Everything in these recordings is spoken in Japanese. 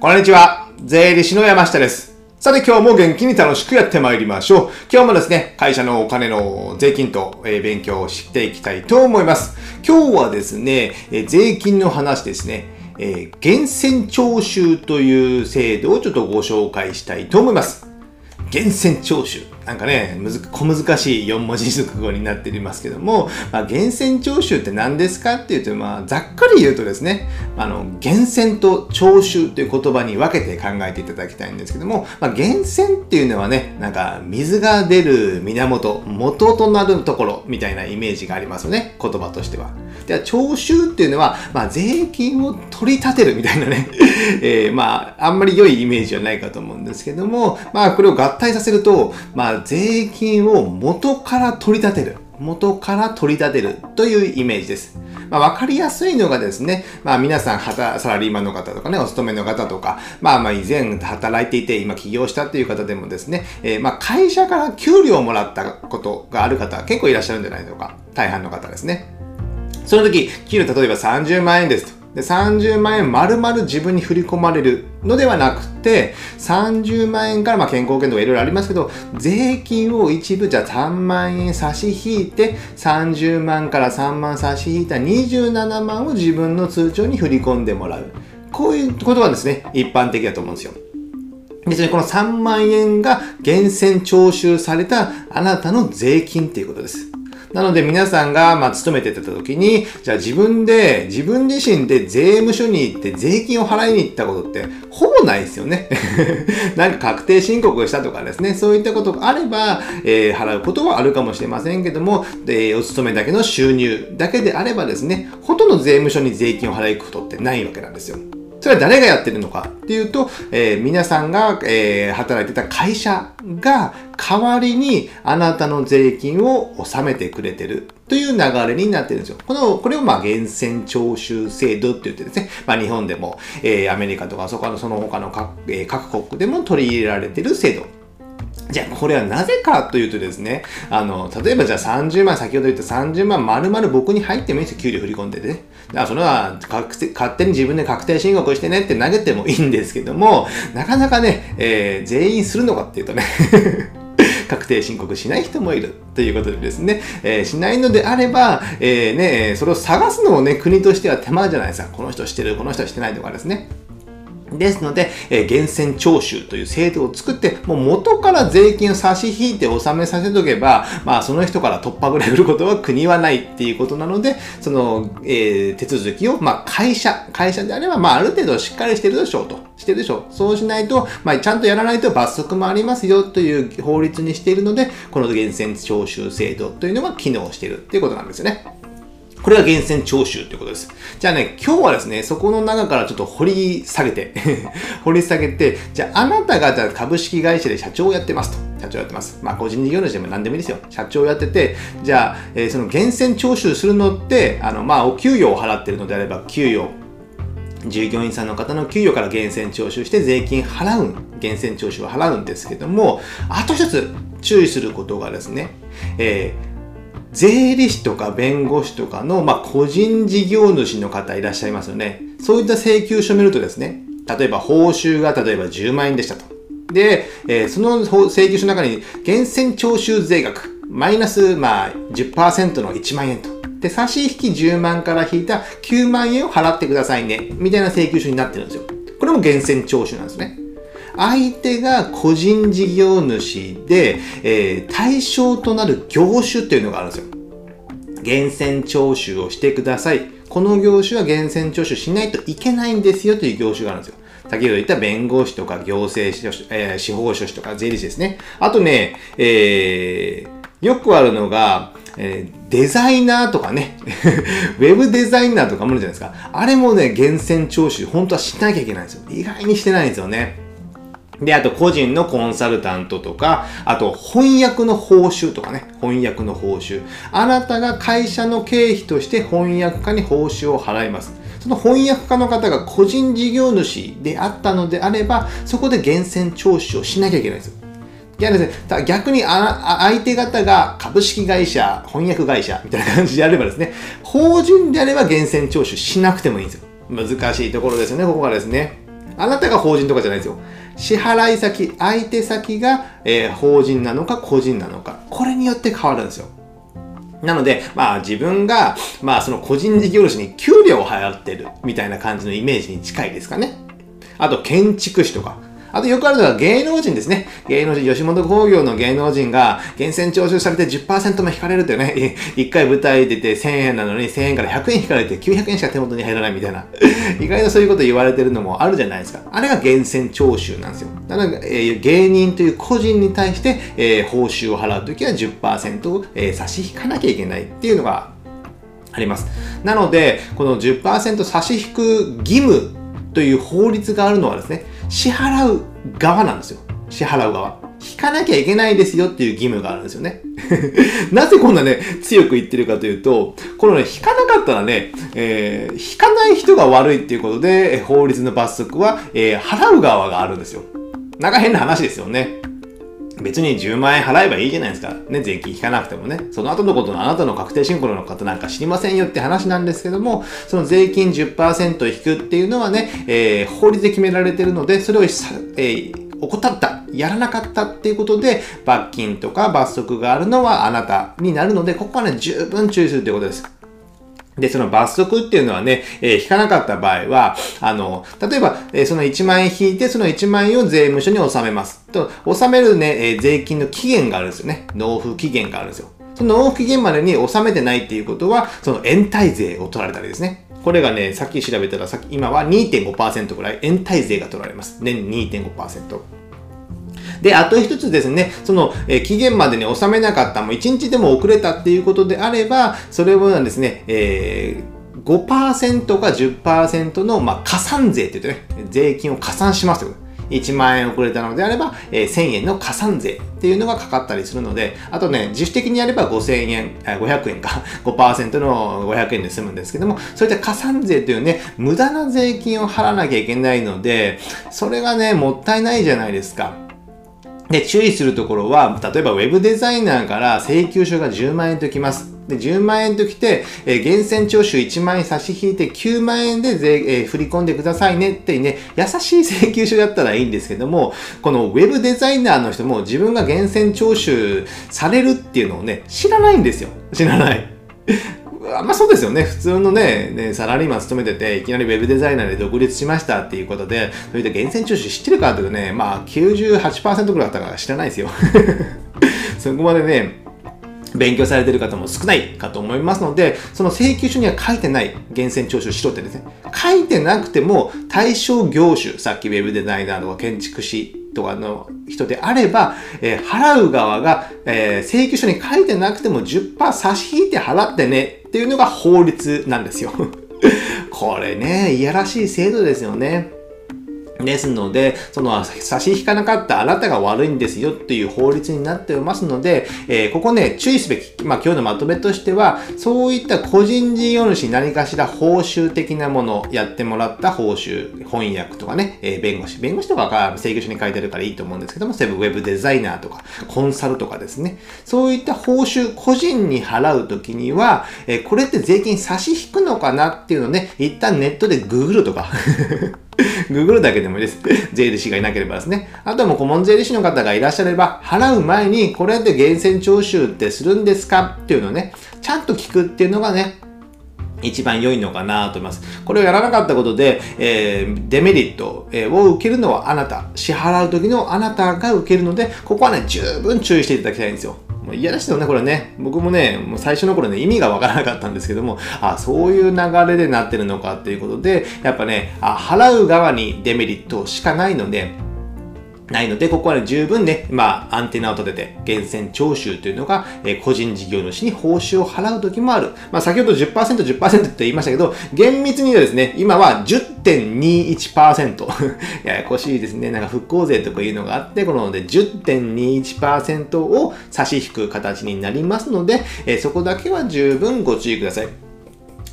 こんにちは。税理士の山下です。さて今日も元気に楽しくやってまいりましょう。今日もですね、会社のお金の税金と、え勉強をしていきたいと思います。今日はですね、え税金の話ですね、えー源泉徴収という制度をちょっとご紹介したいと思います。源泉徴収。なんかね、むず小難しい4文字熟語になっていますけども、まあ、源泉徴収って何ですかっていうと、まあ、ざっくり言うとですね、あの、源泉と徴収という言葉に分けて考えていただきたいんですけども、まあ、源泉っていうのはね、なんか水が出る源、元となるところみたいなイメージがありますよね、言葉としては。では、徴収っていうのは、まあ、税金を取り立てるみたいなね、えーまあ、あんまり良いイメージはないかと思うんですけども、まあ、これを合体させると、まあ、税金を元から取り立てる。元から取り立てるというイメージです。まあ、わかりやすいのがですね、まあ、皆さん、働サラリーマンの方とかね、お勤めの方とか、まあ、まあ、以前働いていて、今起業したっていう方でもですね、えーまあ、会社から給料をもらったことがある方、結構いらっしゃるんじゃないでしょうか。大半の方ですね。その時、給料例えば30万円ですと。で、30万円丸々自分に振り込まれるのではなくて、30万円からまあ健康保険とかいろいろありますけど、税金を一部じゃあ3万円差し引いて、30万から3万差し引いた27万を自分の通帳に振り込んでもらう。こういうことがですね、一般的だと思うんですよ。ですね、この3万円が源泉徴収されたあなたの税金っていうことです。なので皆さんが、まあ、勤めてた時に、じゃあ自分で、自分自身で税務署に行って税金を払いに行ったことって、ほぼないですよね。なんか確定申告をしたとかですね、そういったことがあれば、えー払うことはあるかもしれませんけども、で、お勤めだけの収入だけであればですね、ほとんど税務署に税金を払いくことってないわけなんですよ。それは誰がやってるのかっていうと、えー皆さんが、えー働いてた会社が代わりにあなたの税金を納めてくれてるという流れになってるんですよ。この、これをまあ源泉徴収制度って言ってですね、まあ日本でも、えーアメリカとかそこのその他の各,、えー各国でも取り入れられてる制度じゃあ、これはなぜかというとですね、あの、例えばじゃあ30万、先ほど言った30万丸々僕に入ってもいいんですよ、給料振り込んでね。だからそれは勝手に自分で確定申告してねって投げてもいいんですけども、なかなかね、えー全員するのかっていうとね、確定申告しない人もいるということでですね、えーしないのであれば、えーね、それを探すのもね、国としては手間じゃないですか。この人してる、この人してないとかですね。ですので、えー源泉徴収という制度を作って、もう元から税金を差し引いて納めさせとけば、まあその人から突破ぐらい売ることは国はないっていうことなので、その、えー手続きを、まあ会社、会社であれば、まあある程度しっかりしてるでしょうと。してるでしょう。そうしないと、まあちゃんとやらないと罰則もありますよという法律にしているので、この源泉徴収制度というのが機能しているっていうことなんですよね。これが源泉徴収ということです。じゃあね、今日はですね、そこの中からちょっと掘り下げて、掘り下げて、じゃああなたがじゃあ株式会社で社長をやってますと。社長やってます。まあ個人事業主でも何でもいいですよ。社長やってて、じゃあ、えーその源泉徴収するのって、あの、まあお給与を払ってるのであれば、給与、従業員さんの方の給与から源泉徴収して税金払う、源泉徴収を払うんですけども、あと一つ注意することがですね、えー税理士とか弁護士とかの、まあ、個人事業主の方いらっしゃいますよね。そういった請求書を見るとですね、例えば報酬が例えば10万円でしたと。で、えーその請求書の中に源泉徴収税額、マイナス、まあ、10%の1万円と。で、差し引き10万から引いた9万円を払ってくださいね。みたいな請求書になってるんですよ。これも源泉徴収なんですね。相手が個人事業主で、えー対象となる業種っていうのがあるんですよ。源泉徴収をしてください。この業種は源泉徴収しないといけないんですよという業種があるんですよ。先ほど言った弁護士とか行政書士、えー司法書士とか税理士ですね。あとね、えーよくあるのが、えーデザイナーとかね、ウェブデザイナーとかもあるじゃないですか。あれもね、源泉徴収、本当はしなきゃいけないんですよ。意外にしてないんですよね。で、あと個人のコンサルタントとか、あと翻訳の報酬とかね、翻訳の報酬。あなたが会社の経費として翻訳家に報酬を払います。その翻訳家の方が個人事業主であったのであれば、そこで源泉徴収をしなきゃいけないんですよ。いやですね、逆にあ相手方が株式会社、翻訳会社みたいな感じであればですね、法人であれば源泉徴収しなくてもいいんですよ。難しいところですよね、ここがですね。あなたが法人とかじゃないですよ。支払い先、相手先が、えー、法人なのか個人なのか。これによって変わるんですよ。なので、まあ自分が、まあその個人事業主に給料を払ってるみたいな感じのイメージに近いですかね。あと建築士とか、あとよくあるのは芸能人ですね。芸能人、吉本興業の芸能人が源泉徴収されて10%も引かれるというね、1回舞台出て1000円なのに1000円から100円引かれて900円しか手元に入らないみたいな。意外とそういうこと言われてるのもあるじゃないですか。あれが源泉徴収なんですよ。だから、えー、芸人という個人に対して、えー、報酬を払うときは10%、えー、差し引かなきゃいけないっていうのがあります。なので、この10%差し引く義務という法律があるのはですね、支払う側なんですよ。支払う側。引かなきゃいけないですよっていう義務があるんですよね。なぜこんなね、強く言ってるかというと、このね、引かなかったらね、えー、引かない人が悪いっていうことで、法律の罰則は、えー、払う側があるんですよ。なんか変な話ですよね。別に10万円払えばいいじゃないですか。ね、税金引かなくてもね。その後のことのあなたの確定申告の方なんか知りませんよって話なんですけども、その税金10%引くっていうのはね、えー、法律で決められてるので、それを、えー、怠った、やらなかったっていうことで、罰金とか罰則があるのはあなたになるので、ここはね、十分注意するということです。で、その罰則っていうのはね、えー、引かなかった場合は、あの、例えば、えー、その1万円引いて、その1万円を税務署に納めます。と、納めるね、えー、税金の期限があるんですよね。納付期限があるんですよ。その納付期限までに納めてないっていうことは、その延滞税を取られたりですね。これがね、さっき調べたら、さっき今は2.5%ぐらい延滞税が取られます。年2.5%。で、あと一つですね、その、え、期限までに収めなかった、もう1日でも遅れたっていうことであれば、それはですね、えー、5%か10%の、まあ、加算税って言ってね、税金を加算しますよ。1万円遅れたのであれば、えー、1000円の加算税っていうのがかかったりするので、あとね、自主的にやれば5000円、500円か、5%の500円で済むんですけども、そういった加算税というね、無駄な税金を払わなきゃいけないので、それがね、もったいないじゃないですか。で、注意するところは、例えば Web デザイナーから請求書が10万円ときます。で、10万円ときて、えー、源泉徴収1万円差し引いて9万円で税、えー、振り込んでくださいねってね、優しい請求書だったらいいんですけども、この Web デザイナーの人も自分が源泉徴収されるっていうのをね、知らないんですよ。知らない。あまあそうですよね。普通のね、ねサラリーマン勤めてて、いきなりウェブデザイナーで独立しましたっていうことで、そういった源泉徴収知ってるかというとね、まあ98%ぐらいだったから知らないですよ。そこまでね、勉強されてる方も少ないかと思いますので、その請求書には書いてない源泉徴収しろってですね、書いてなくても対象業種、さっきウェブデザイナーとか建築士とかの人であれば、えー、払う側が、えー、請求書に書いてなくても10%差し引いて払ってねっていうのが法律なんですよ これね、いやらしい制度ですよね。ですので、その差し引かなかったあなたが悪いんですよっていう法律になっていますので、えー、ここね、注意すべき、まあ今日のまとめとしては、そういった個人事業主何かしら報酬的なもの、やってもらった報酬、翻訳とかね、えー、弁護士、弁護士とかが請求書に書いてあるからいいと思うんですけども、セブンウェブデザイナーとか、コンサルとかですね、そういった報酬、個人に払うときには、えー、これって税金差し引くのかなっていうのね、一旦ネットでググるとか。ググるだけでもいいです。税理士がいなければですね。あとはもう顧問税理士の方がいらっしゃれば、払う前にこれで源泉徴収ってするんですかっていうのをね、ちゃんと聞くっていうのがね、一番良いのかなと思います。これをやらなかったことで、えー、デメリット、を受けるのはあなた。支払う時のあなたが受けるので、ここはね、十分注意していただきたいんですよ。いやらしいよね、これね。僕もね、もう最初の頃ね、意味がわからなかったんですけども、あ、そういう流れでなってるのかっていうことで、やっぱね、あ払う側にデメリットしかないので、ないので、ここは、ね、十分ね、まあ、アンテナを立てて、源泉徴収というのが、えー、個人事業主に報酬を払う時もある。まあ、先ほど10%、10%って言いましたけど、厳密にはですね、今は10.21%。ややこしいですね。なんか復興税とかいうのがあって、こので10.21%を差し引く形になりますので、えー、そこだけは十分ご注意ください。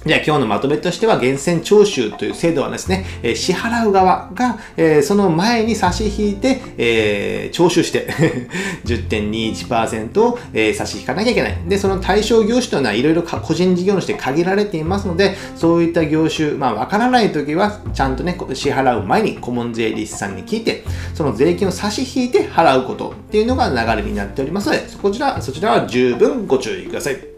じゃあ今日のまとめとしては、源泉徴収という制度はですね、えー、支払う側が、えー、その前に差し引いて、えー、徴収して 10.21%を、えー、差し引かなきゃいけない。で、その対象業種というのはいろいろ個人事業主で限られていますので、そういった業種、まあわからないときは、ちゃんとね、支払う前に顧問税理士さんに聞いて、その税金を差し引いて払うことっていうのが流れになっておりますので、こちら、そちらは十分ご注意ください。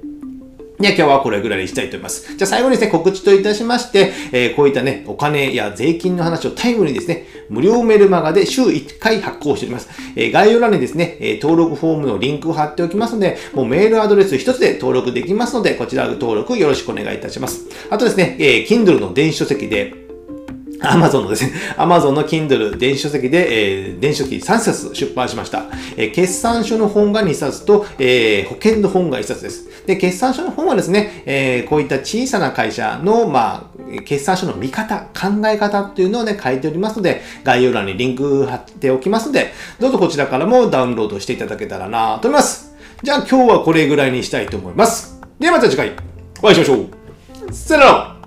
いや、今日はこれぐらいにしたいと思います。じゃあ最後にですね、告知といたしまして、えー、こういったね、お金や税金の話をタイムにですね、無料メルマガで週1回発行しております。えー、概要欄にですね、え、登録フォームのリンクを貼っておきますので、もうメールアドレス1つで登録できますので、こちら登録よろしくお願いいたします。あとですね、え、Kindle の電子書籍で、アマゾンのですね、アマゾンの Kindle 電子書籍で、えー、電子書籍3冊出版しました。えー、決算書の本が2冊と、えー、保険の本が1冊です。で、決算書の本はですね、えー、こういった小さな会社の、まあ、決算書の見方、考え方っていうのをね、書いておりますので、概要欄にリンク貼っておきますので、どうぞこちらからもダウンロードしていただけたらなと思います。じゃあ今日はこれぐらいにしたいと思います。ではまた次回お会いしましょう。さよなら